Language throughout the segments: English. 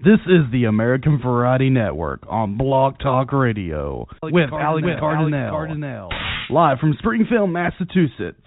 This is the American Variety Network on Blog Talk Radio with. Alex Cardinale. live from Springfield, Massachusetts.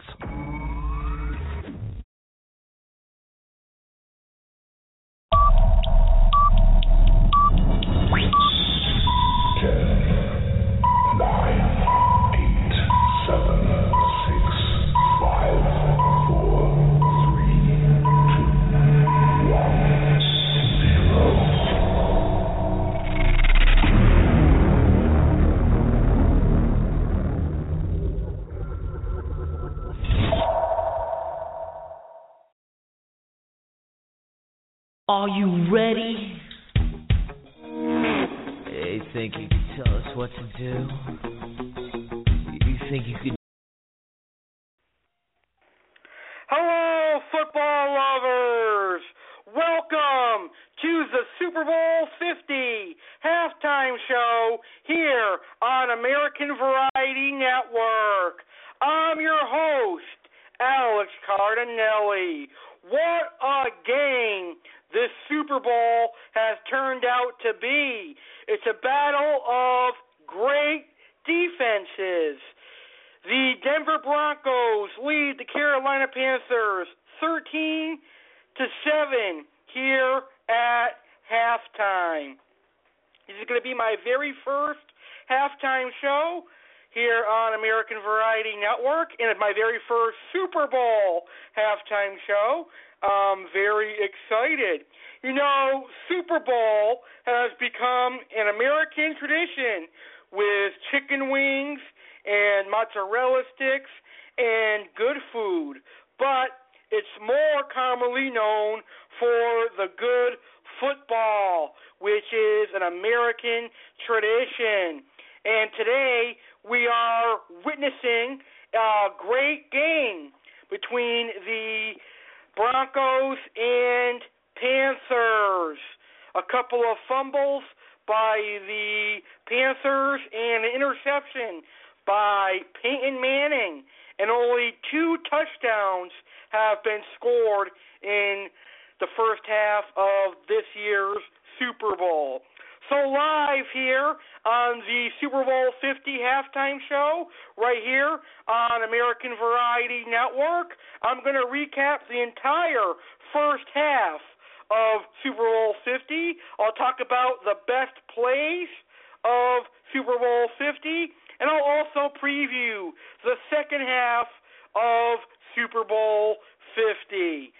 Think you could Hello, football lovers! Welcome to the Super Bowl 50 halftime show here on American Variety Network. I'm your host, Alex Cardinale. What a game this Super Bowl has turned out to be. It's a battle of great defenses. The Denver Broncos lead the Carolina Panthers 13 to 7 here at halftime. This is going to be my very first halftime show here on American Variety Network and it's my very first Super Bowl halftime show. I'm very excited. You know, Super Bowl has become an American tradition with chicken wings and mozzarella sticks and good food, but it's more commonly known for the good football, which is an American tradition. And today we are witnessing a great game between the Broncos and Panthers. A couple of fumbles by the Panthers and an interception by Peyton Manning, and only two touchdowns have been scored in the first half of this year's Super Bowl. So live here on the Super Bowl 50 halftime show, right here on American Variety Network, I'm going to recap the entire first half of Super Bowl 50. I'll talk about the best plays of Super Bowl 50, and I'll also preview the second half of Super Bowl 50.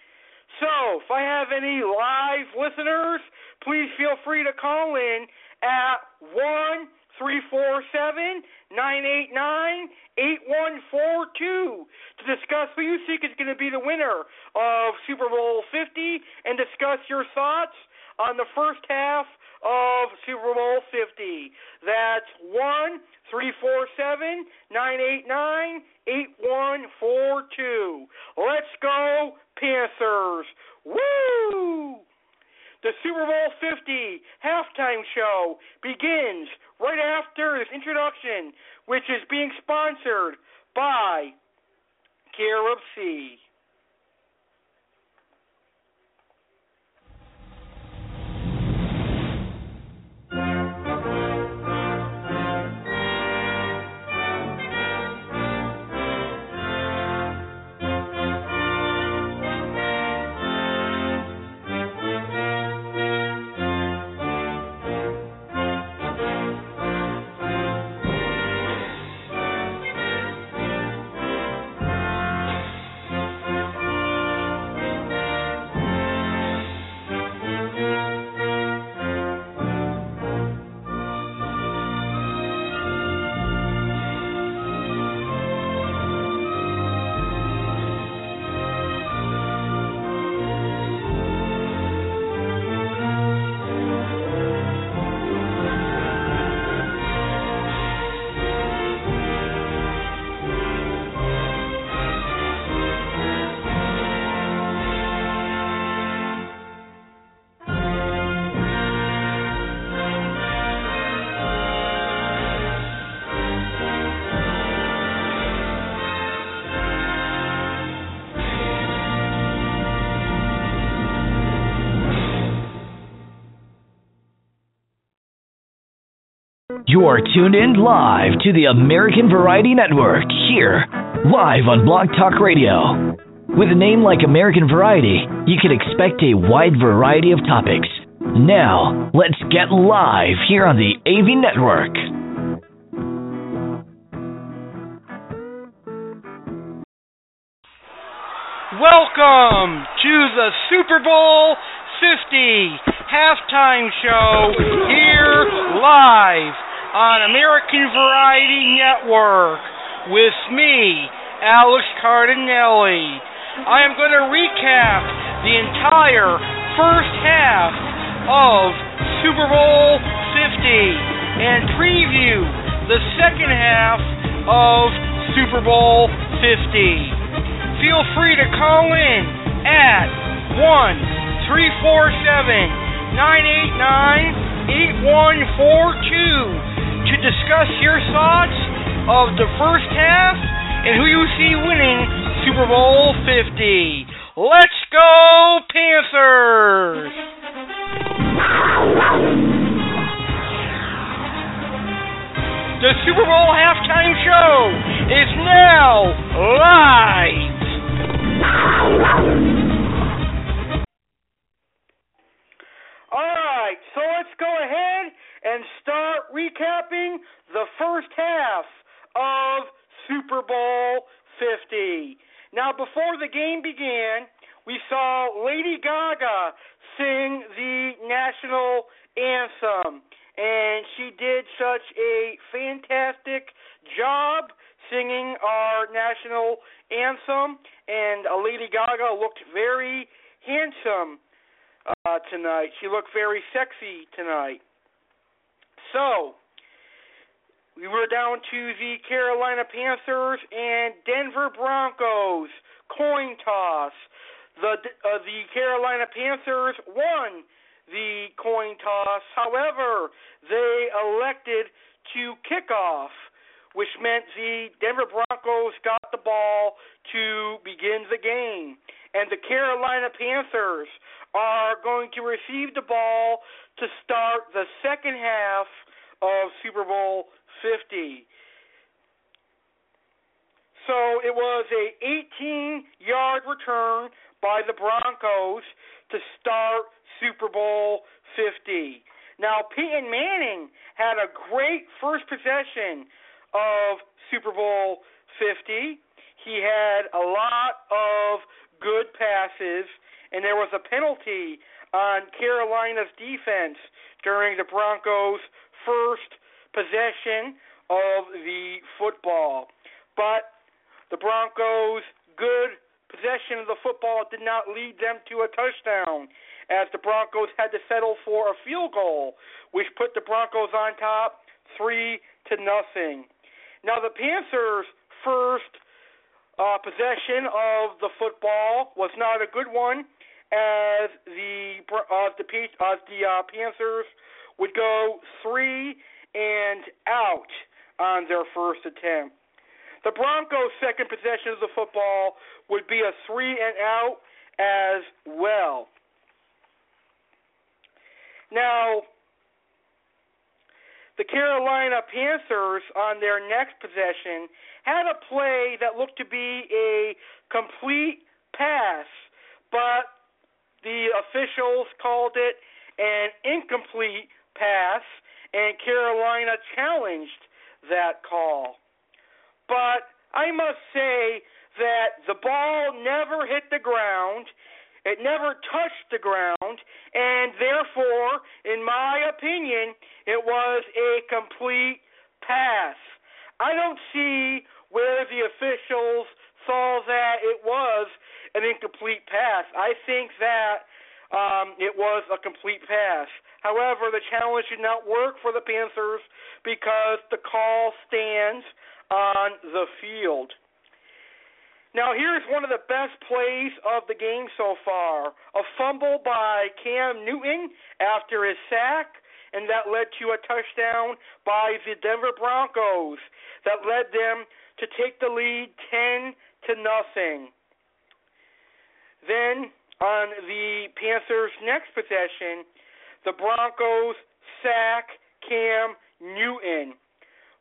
So, if I have any live listeners, please feel free to call in at one three four seven nine eight nine eight one four two to discuss who you think is going to be the winner of Super Bowl 50 and discuss your thoughts on the first half of Super Bowl 50. That's one three four seven nine eight nine eight one four two. Let's go Panthers! Woo! The Super Bowl 50 halftime show begins right after this introduction, which is being sponsored by Care of You are tuned in live to the American Variety Network here, live on Blog Talk Radio. With a name like American Variety, you can expect a wide variety of topics. Now, let's get live here on the AV Network. Welcome to the Super Bowl 50 halftime show here live on American Variety Network with me, Alex Cardinale. I am going to recap the entire first half of Super Bowl 50 and preview the second half of Super Bowl 50 feel free to call in at 1 347 989 8142 to discuss your thoughts of the first half and who you see winning Super Bowl 50. Let's go, Panthers! The Super Bowl halftime show is now live. Alright, so let's go ahead and start recapping the first half of Super Bowl 50. Now, before the game began, we saw Lady Gaga sing the national anthem, and she did such a fantastic job singing our national anthem, and uh, Lady Gaga looked very handsome uh, tonight. She looked very sexy tonight. So, down to the Carolina Panthers and Denver Broncos coin toss. The uh, the Carolina Panthers won the coin toss. However, they elected to kick off, which meant the Denver Broncos got the ball to begin the game. And the Carolina Panthers are going to receive the ball to start the second half of Super Bowl 50. So it was a 18-yard return by the Broncos to start Super Bowl 50. Now Peyton Manning had a great first possession of Super Bowl 50. He had a lot of good passes and there was a penalty on Carolina's defense during the Broncos' first possession of the football. But the Broncos' good possession of the football did not lead them to a touchdown, as the Broncos had to settle for a field goal, which put the Broncos on top three to nothing. Now the Panthers' first uh, possession of the football was not a good one as the uh, the uh, the uh, Panthers would go three and out on their first attempt. The Broncos' second possession of the football would be a three and out as well. Now, the Carolina Panthers on their next possession had a play that looked to be a complete pass, but the officials called it an incomplete pass, and Carolina challenged that call. But I must say that the ball never hit the ground. It never touched the ground, and therefore, in my opinion, it was a complete pass. I don't see where the officials saw that it was an incomplete pass. I think that um, it was a complete pass. However, the challenge did not work for the Panthers because the call stands on the field. Now, here's one of the best plays of the game so far a fumble by Cam Newton after his sack, and that led to a touchdown by the Denver Broncos that led them to take the lead 10 to nothing. Then on the Panthers' next possession, the Broncos sack Cam Newton.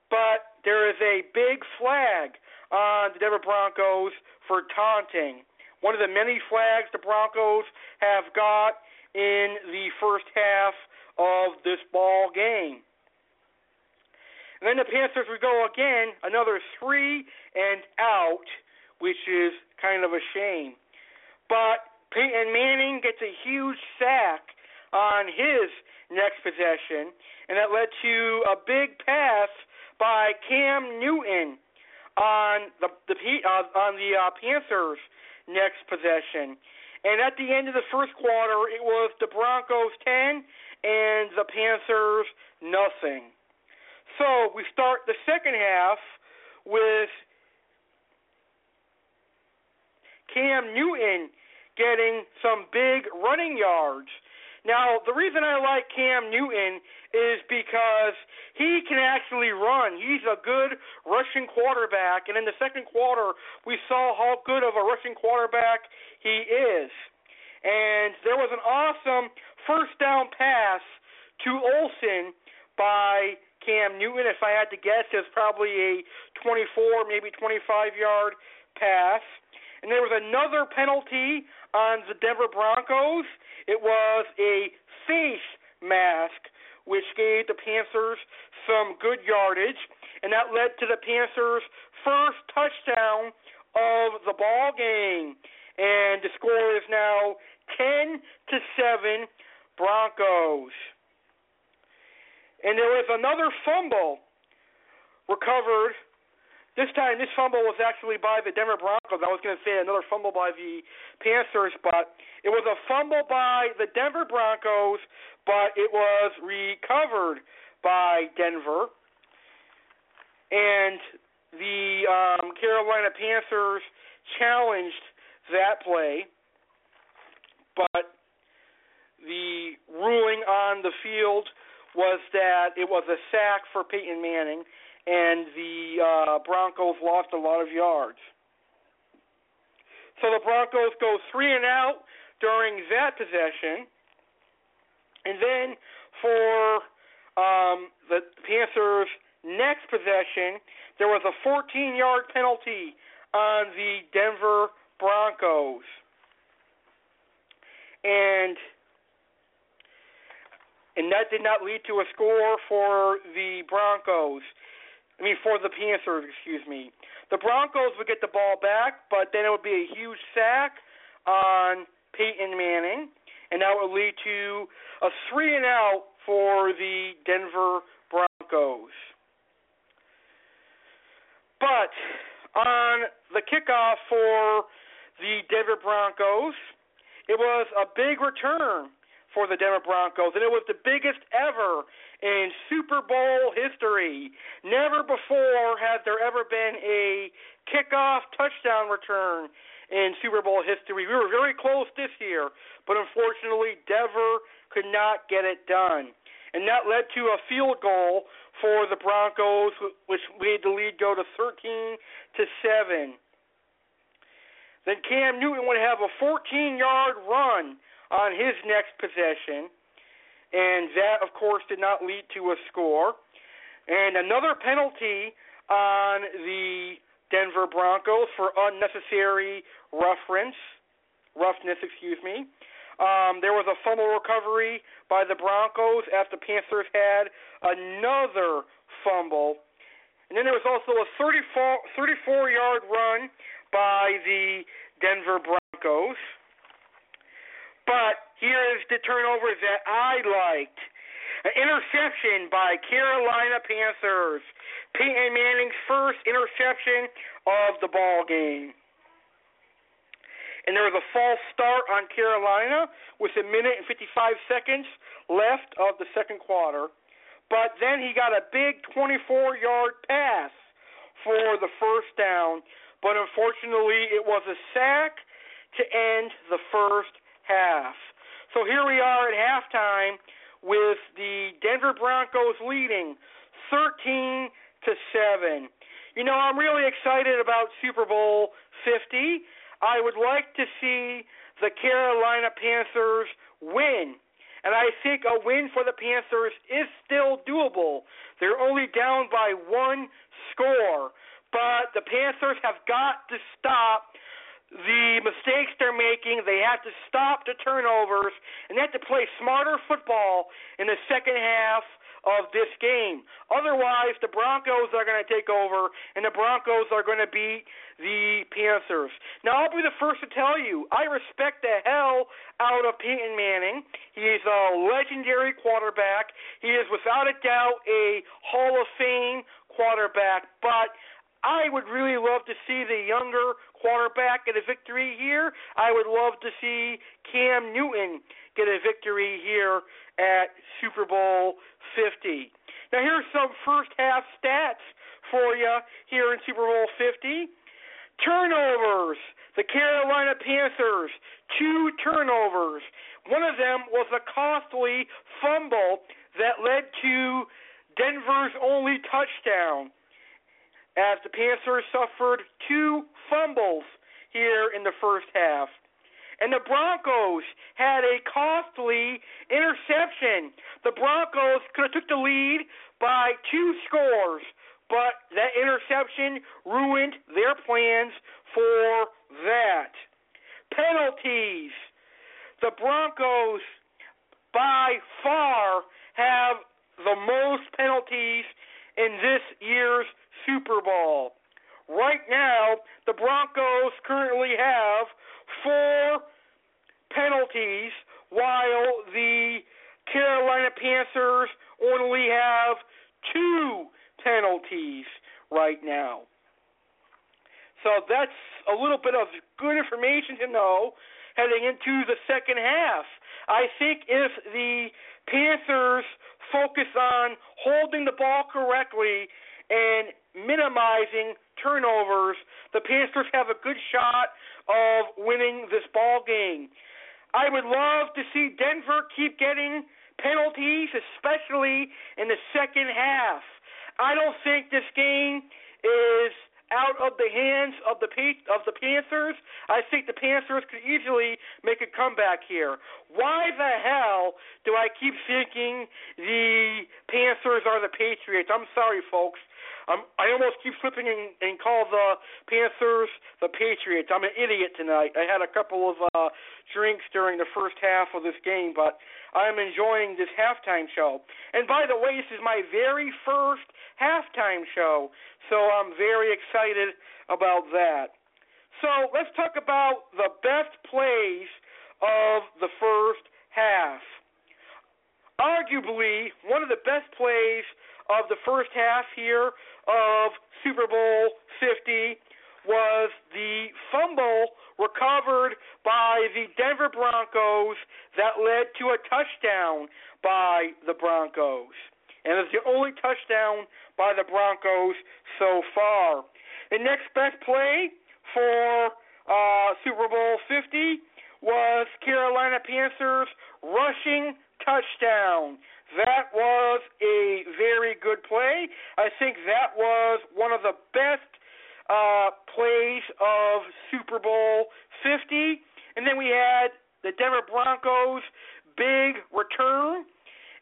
But there is a big flag on the Denver Broncos for taunting. One of the many flags the Broncos have got in the first half of this ball game. And then the Panthers would go again, another three and out, which is kind of a shame. But Peyton Manning gets a huge sack on his next possession, and that led to a big pass by Cam Newton on the the uh, on the uh, Panthers' next possession. And at the end of the first quarter, it was the Broncos 10 and the Panthers nothing. So we start the second half with Cam Newton getting some big running yards. Now, the reason I like Cam Newton is because he can actually run. He's a good rushing quarterback, and in the second quarter, we saw how good of a rushing quarterback he is. And there was an awesome first down pass to Olsen by Cam Newton. If I had to guess, it's probably a 24, maybe 25 yard pass. And there was another penalty on the Denver Broncos. It was a face mask, which gave the Panthers some good yardage, and that led to the Panthers' first touchdown of the ball game. And the score is now 10 to 7 Broncos. And there was another fumble recovered. This time, this fumble was actually by the Denver Broncos. I was going to say another fumble by the Panthers, but it was a fumble by the Denver Broncos, but it was recovered by Denver. And the um, Carolina Panthers challenged that play, but the ruling on the field was that it was a sack for Peyton Manning, and the uh, Broncos lost a lot of yards. So the Broncos go three and out during that possession, and then for um, the Panthers' next possession, there was a 14-yard penalty on the Denver Broncos, and and that did not lead to a score for the Broncos. I mean, for the Panthers, excuse me. The Broncos would get the ball back, but then it would be a huge sack on Peyton Manning, and that would lead to a three and out for the Denver Broncos. But on the kickoff for the Denver Broncos, it was a big return for the Denver Broncos, and it was the biggest ever in Super Bowl history. Never before had there ever been a kickoff touchdown return in Super Bowl history. We were very close this year, but unfortunately, Denver could not get it done. And that led to a field goal for the Broncos, which made the lead go to 13 to 7. Then Cam Newton would have a 14 yard run on his next possession, and that, of course, did not lead to a score. And another penalty on the Denver Broncos for unnecessary reference, roughness, excuse me. Um, there was a fumble recovery by the Broncos after Panthers had another fumble. And then there was also a 34, 34 yard run by the Denver Broncos. But here is the turnover that I liked. An interception by Carolina Panthers. Peyton Manning's first interception of the ball game. And there was a false start on Carolina with a minute and 55 seconds left of the second quarter. But then he got a big 24 yard pass for the first down. But unfortunately, it was a sack to end the first half. So here we are at halftime with the Denver Broncos leading 13 to 7. You know, I'm really excited about Super Bowl 50. I would like to see the Carolina Panthers win. And I think a win for the Panthers is still doable. They're only down by one score. But the Panthers have got to stop the mistakes they're making. They have to stop the turnovers, and they have to play smarter football in the second half of this game. Otherwise, the Broncos are going to take over, and the Broncos are going to beat the Panthers. Now, I'll be the first to tell you, I respect the hell out of Peyton Manning. He is a legendary quarterback. He is without a doubt a Hall of Fame quarterback, but I would really love to see the younger quarterback get a victory here. I would love to see Cam Newton get a victory here at Super Bowl 50. Now, here's some first half stats for you here in Super Bowl 50. Turnovers. The Carolina Panthers, two turnovers. One of them was a costly fumble that led to Denver's only touchdown as the Panthers suffered two fumbles here in the first half. And the Broncos had a costly interception. The Broncos could have took the lead by two scores, but that interception ruined their plans for that. Penalties. The Broncos by far have the most penalties in this year's Super Bowl. Right now, the Broncos currently have four penalties, while the Carolina Panthers only have two penalties right now. So that's a little bit of good information to know heading into the second half. I think if the Panthers focus on holding the ball correctly and minimizing turnovers, the Panthers have a good shot of winning this ball game. I would love to see Denver keep getting penalties, especially in the second half. I don't think this game is out of the hands of the of the Panthers. I think the Panthers could easily make a comeback here. Why the hell do I keep thinking the Panthers are the Patriots? I'm sorry, folks. I'm, I almost keep slipping and, and call the Panthers the Patriots. I'm an idiot tonight. I had a couple of uh, drinks during the first half of this game, but I'm enjoying this halftime show. And by the way, this is my very first halftime show, so I'm very excited about that. So let's talk about the best plays of the first half. Arguably, one of the best plays of the first half here of Super Bowl 50 was the fumble recovered by the Denver Broncos that led to a touchdown by the Broncos. And it's the only touchdown by the Broncos so far. The next best play for uh, Super Bowl 50 was Carolina Panthers rushing touchdown. That was a very good play. I think that was one of the best uh, plays of Super Bowl 50. And then we had the Denver Broncos' big return,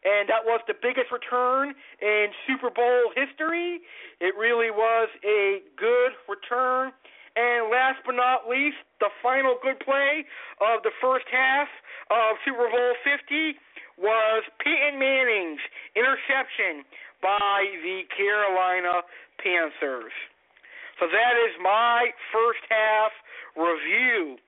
and that was the biggest return in Super Bowl history. It really was a good return. And last but not least, the final good play of the first half of Super Bowl 50 was Peyton Manning's interception by the Carolina Panthers. So that is my first half review.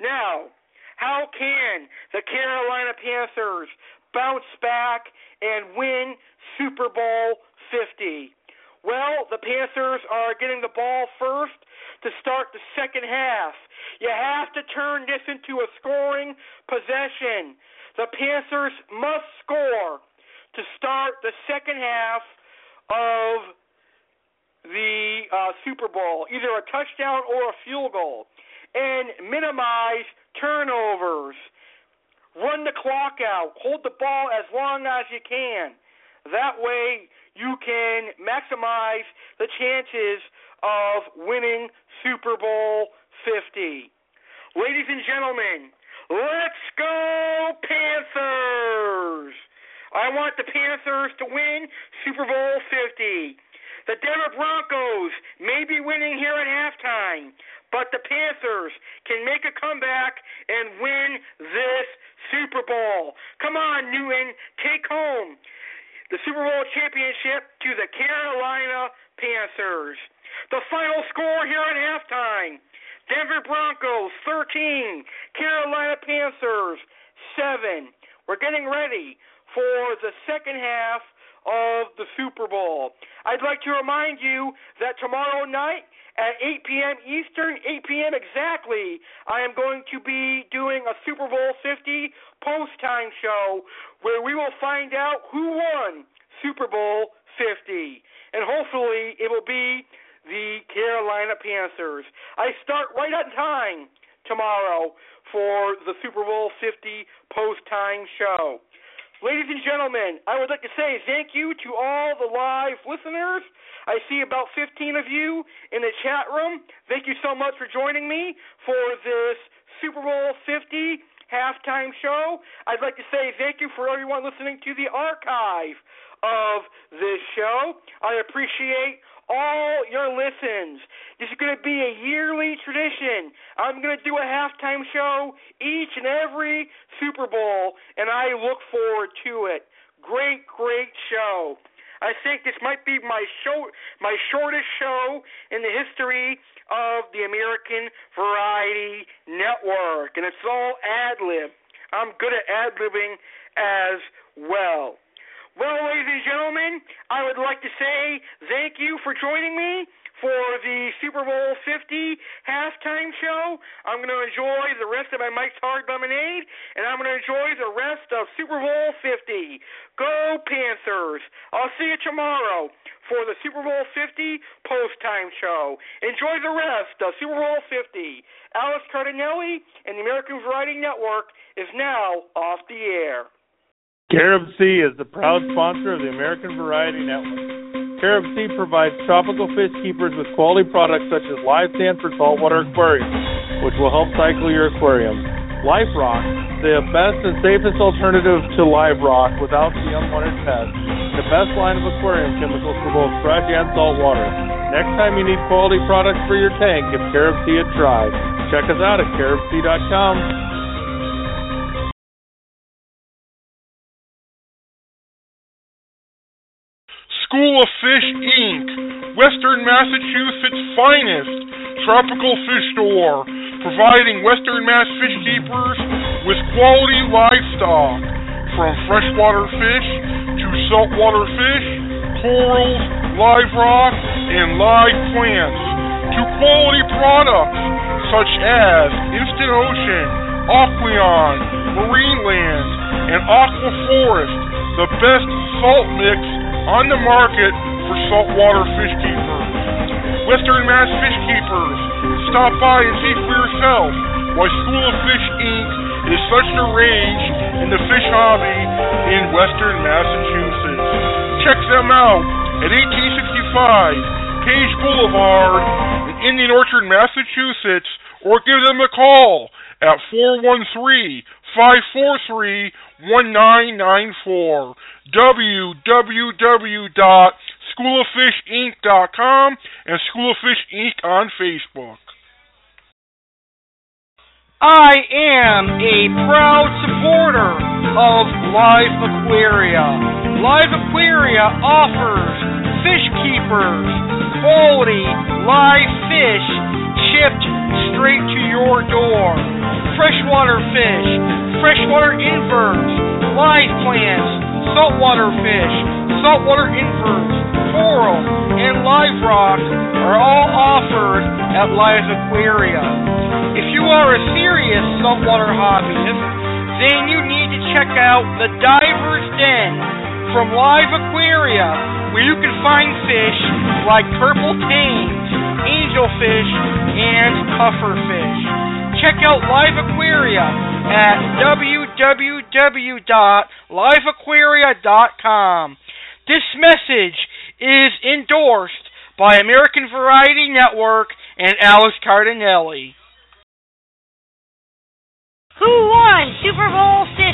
Now, how can the Carolina Panthers bounce back and win Super Bowl 50? Well, the Panthers are getting the ball first to start the second half. You have to turn this into a scoring possession. The Panthers must score to start the second half of the uh, Super Bowl, either a touchdown or a field goal, and minimize turnovers. Run the clock out. Hold the ball as long as you can. That way, you can maximize the chances of winning Super Bowl 50. Ladies and gentlemen, Let's go, Panthers! I want the Panthers to win Super Bowl 50. The Denver Broncos may be winning here at halftime, but the Panthers can make a comeback and win this Super Bowl. Come on, Newton, take home the Super Bowl championship to the Carolina Panthers. The final score here at halftime Denver Broncos 13, Carolina Panthers 7. We're getting ready for the second half of the Super Bowl. I'd like to remind you that tomorrow night at 8 p.m. Eastern, 8 p.m. exactly, I am going to be doing a Super Bowl 50 post time show where we will find out who won Super Bowl 50. And hopefully it will be the Carolina Panthers. I start right on time tomorrow for the Super Bowl 50 post time show. Ladies and gentlemen, I would like to say thank you to all the live listeners. I see about 15 of you in the chat room. Thank you so much for joining me for this Super Bowl 50 halftime show. I'd like to say thank you for everyone listening to the archive of this show. I appreciate all your listens. This is going to be a yearly tradition. I'm going to do a halftime show each and every Super Bowl, and I look forward to it. Great, great show. I think this might be my show, my shortest show in the history of the American Variety Network, and it's all ad lib. I'm good at ad libbing as well. Well, ladies and gentlemen, I would like to say you for joining me for the Super Bowl 50 halftime show. I'm going to enjoy the rest of my Mike's Hard Lemonade, and I'm going to enjoy the rest of Super Bowl 50. Go Panthers! I'll see you tomorrow for the Super Bowl 50 post time show. Enjoy the rest of Super Bowl 50. Alex Cardinale and the American Variety Network is now off the air. Carib Sea is the proud sponsor of the American Variety Network. Carib Sea provides tropical fish keepers with quality products such as live sand for saltwater aquariums, which will help cycle your aquarium. Life Rock, the best and safest alternative to live rock without the unwanted pests. The best line of aquarium chemicals for both fresh and salt water. Next time you need quality products for your tank, give Carib Sea a try. Check us out at caribsea.com. School of Fish Inc., Western Massachusetts' finest tropical fish store, providing Western Mass fish keepers with quality livestock, from freshwater fish to saltwater fish, corals, live rock, and live plants, to quality products such as Instant Ocean, Aqueon, Marine Land, and Aqua Forest, the best salt mix on the market for saltwater fish keepers. Western Mass Fish Keepers. Stop by and see for yourself why School of Fish Inc. is such a rage in the fish hobby in Western Massachusetts. Check them out at 1865 Page Boulevard in Indian Orchard, Massachusetts, or give them a call at 413 543 1994 www.schooloffishinc.com and School of Fish Inc. on Facebook. I am a proud supporter of Live Aquaria. Live Aquaria offers fish keepers, quality live fish shipped straight to your door. Freshwater fish, freshwater inverts, live plants, saltwater fish, saltwater inverts, coral, and live rock are all offered at Live Aquaria. If you are a serious saltwater hobbyist, then you need to check out the Diver's Den from Live Aquaria, where you can find fish like purple tangs, angelfish, and pufferfish. Check out Live Aquaria at www.liveaquaria.com. This message is endorsed by American Variety Network and Alice Cardinale. Who won Super Bowl 50?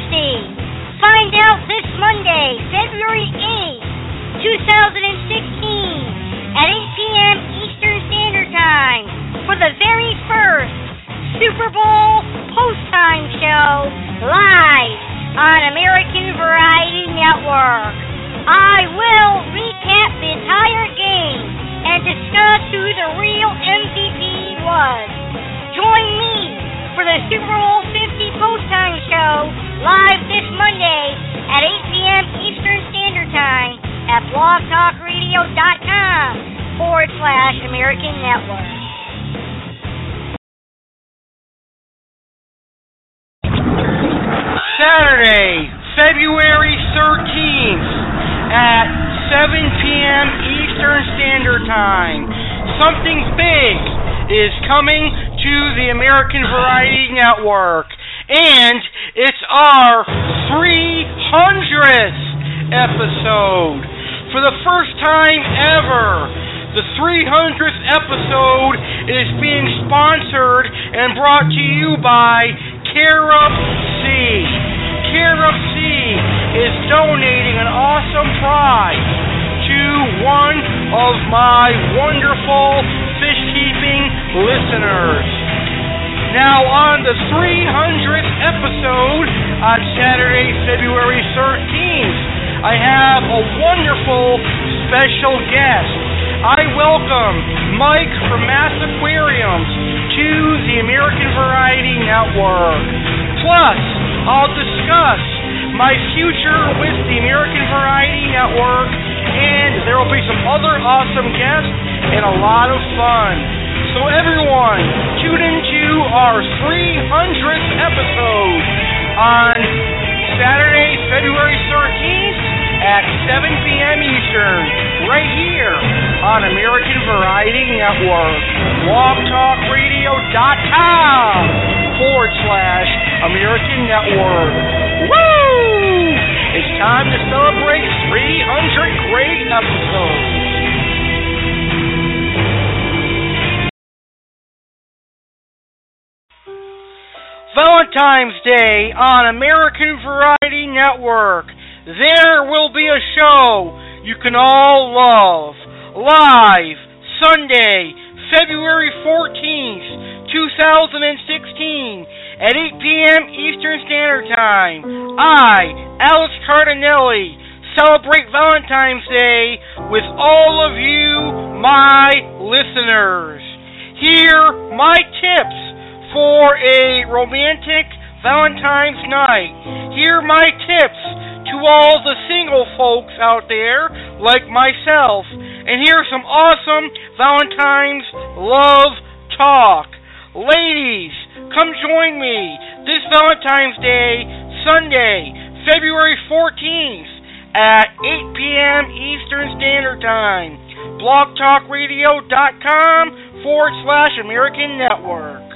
Find out this Monday, February 8th, 2016, at 8 p.m. Eastern Standard Time for the very first Super Bowl post time show live on American Variety Network. I will recap the entire game and discuss who the real MVP was. Join me for the Super Bowl 50 post time show live this Monday at 8 p.m. Eastern Standard Time at blogtalkradio.com forward slash American Network. Saturday, February 13th at 7 p.m. Eastern Standard Time. Something big is coming to the American Variety Network, and it's our 300th episode. For the first time ever, the 300th episode is being sponsored and brought to you by Carib Sea. Carib Sea is donating an awesome prize to one of my wonderful fish keeping listeners. Now, on the 300th episode on Saturday, February 13th, I have a wonderful special guest. I welcome Mike from Mass Aquariums to the American Variety Network. Plus, I'll discuss my future with the American Variety Network, and there will be some other awesome guests and a lot of fun. So, everyone, tune into our 300th episode on Saturday, February 13th at 7 p.m. Eastern, right here on American Variety Network. BlogTalkRadio.com forward slash American Network. Woo! It's time to celebrate 300 great episodes. Valentine's Day on American Variety Network. There will be a show you can all love. Live Sunday, February 14th, 2016 at 8 p.m. Eastern Standard Time. I, Alex Cardinale, celebrate Valentine's Day with all of you, my listeners. Here, my tips for a romantic Valentine's night. Here, are my tips to all the single folks out there, like myself. And here's some awesome Valentine's love talk. Ladies, come join me this Valentine's Day, Sunday, February 14th at 8 p.m. Eastern Standard Time. BlogTalkRadio.com forward slash American Network.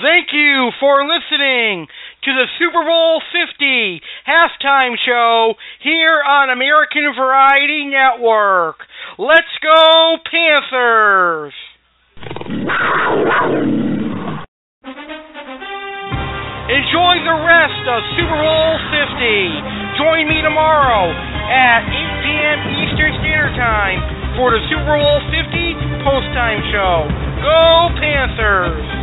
Thank you for listening to the Super Bowl 50 halftime show here on American Variety Network. Let's go, Panthers! Enjoy the rest of Super Bowl 50. Join me tomorrow at 8 p.m. Eastern Standard Time for the Super Bowl 50 post time show. Go, Panthers!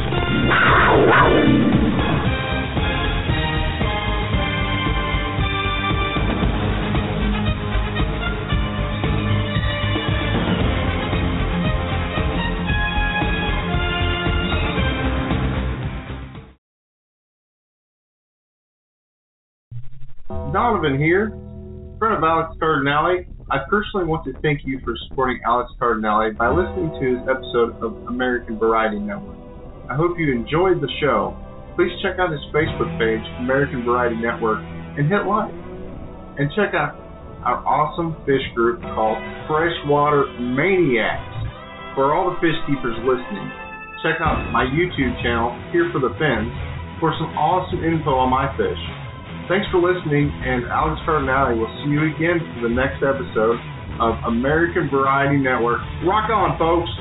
Donovan here, friend of Alex Cardinale. I personally want to thank you for supporting Alex Cardinale by listening to his episode of American Variety Network. I hope you enjoyed the show. Please check out his Facebook page, American Variety Network, and hit like. And check out our awesome fish group called Freshwater Maniacs. For all the fish keepers listening, check out my YouTube channel, Here for the Fins, for some awesome info on my fish. Thanks for listening, and Alex Cardinale will see you again for the next episode of American Variety Network. Rock on, folks!